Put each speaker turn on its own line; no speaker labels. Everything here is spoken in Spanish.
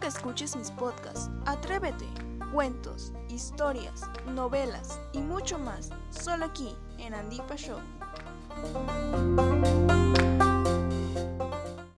Que escuches mis podcasts. Atrévete, cuentos, historias, novelas y mucho más, solo aquí en Andipa Show.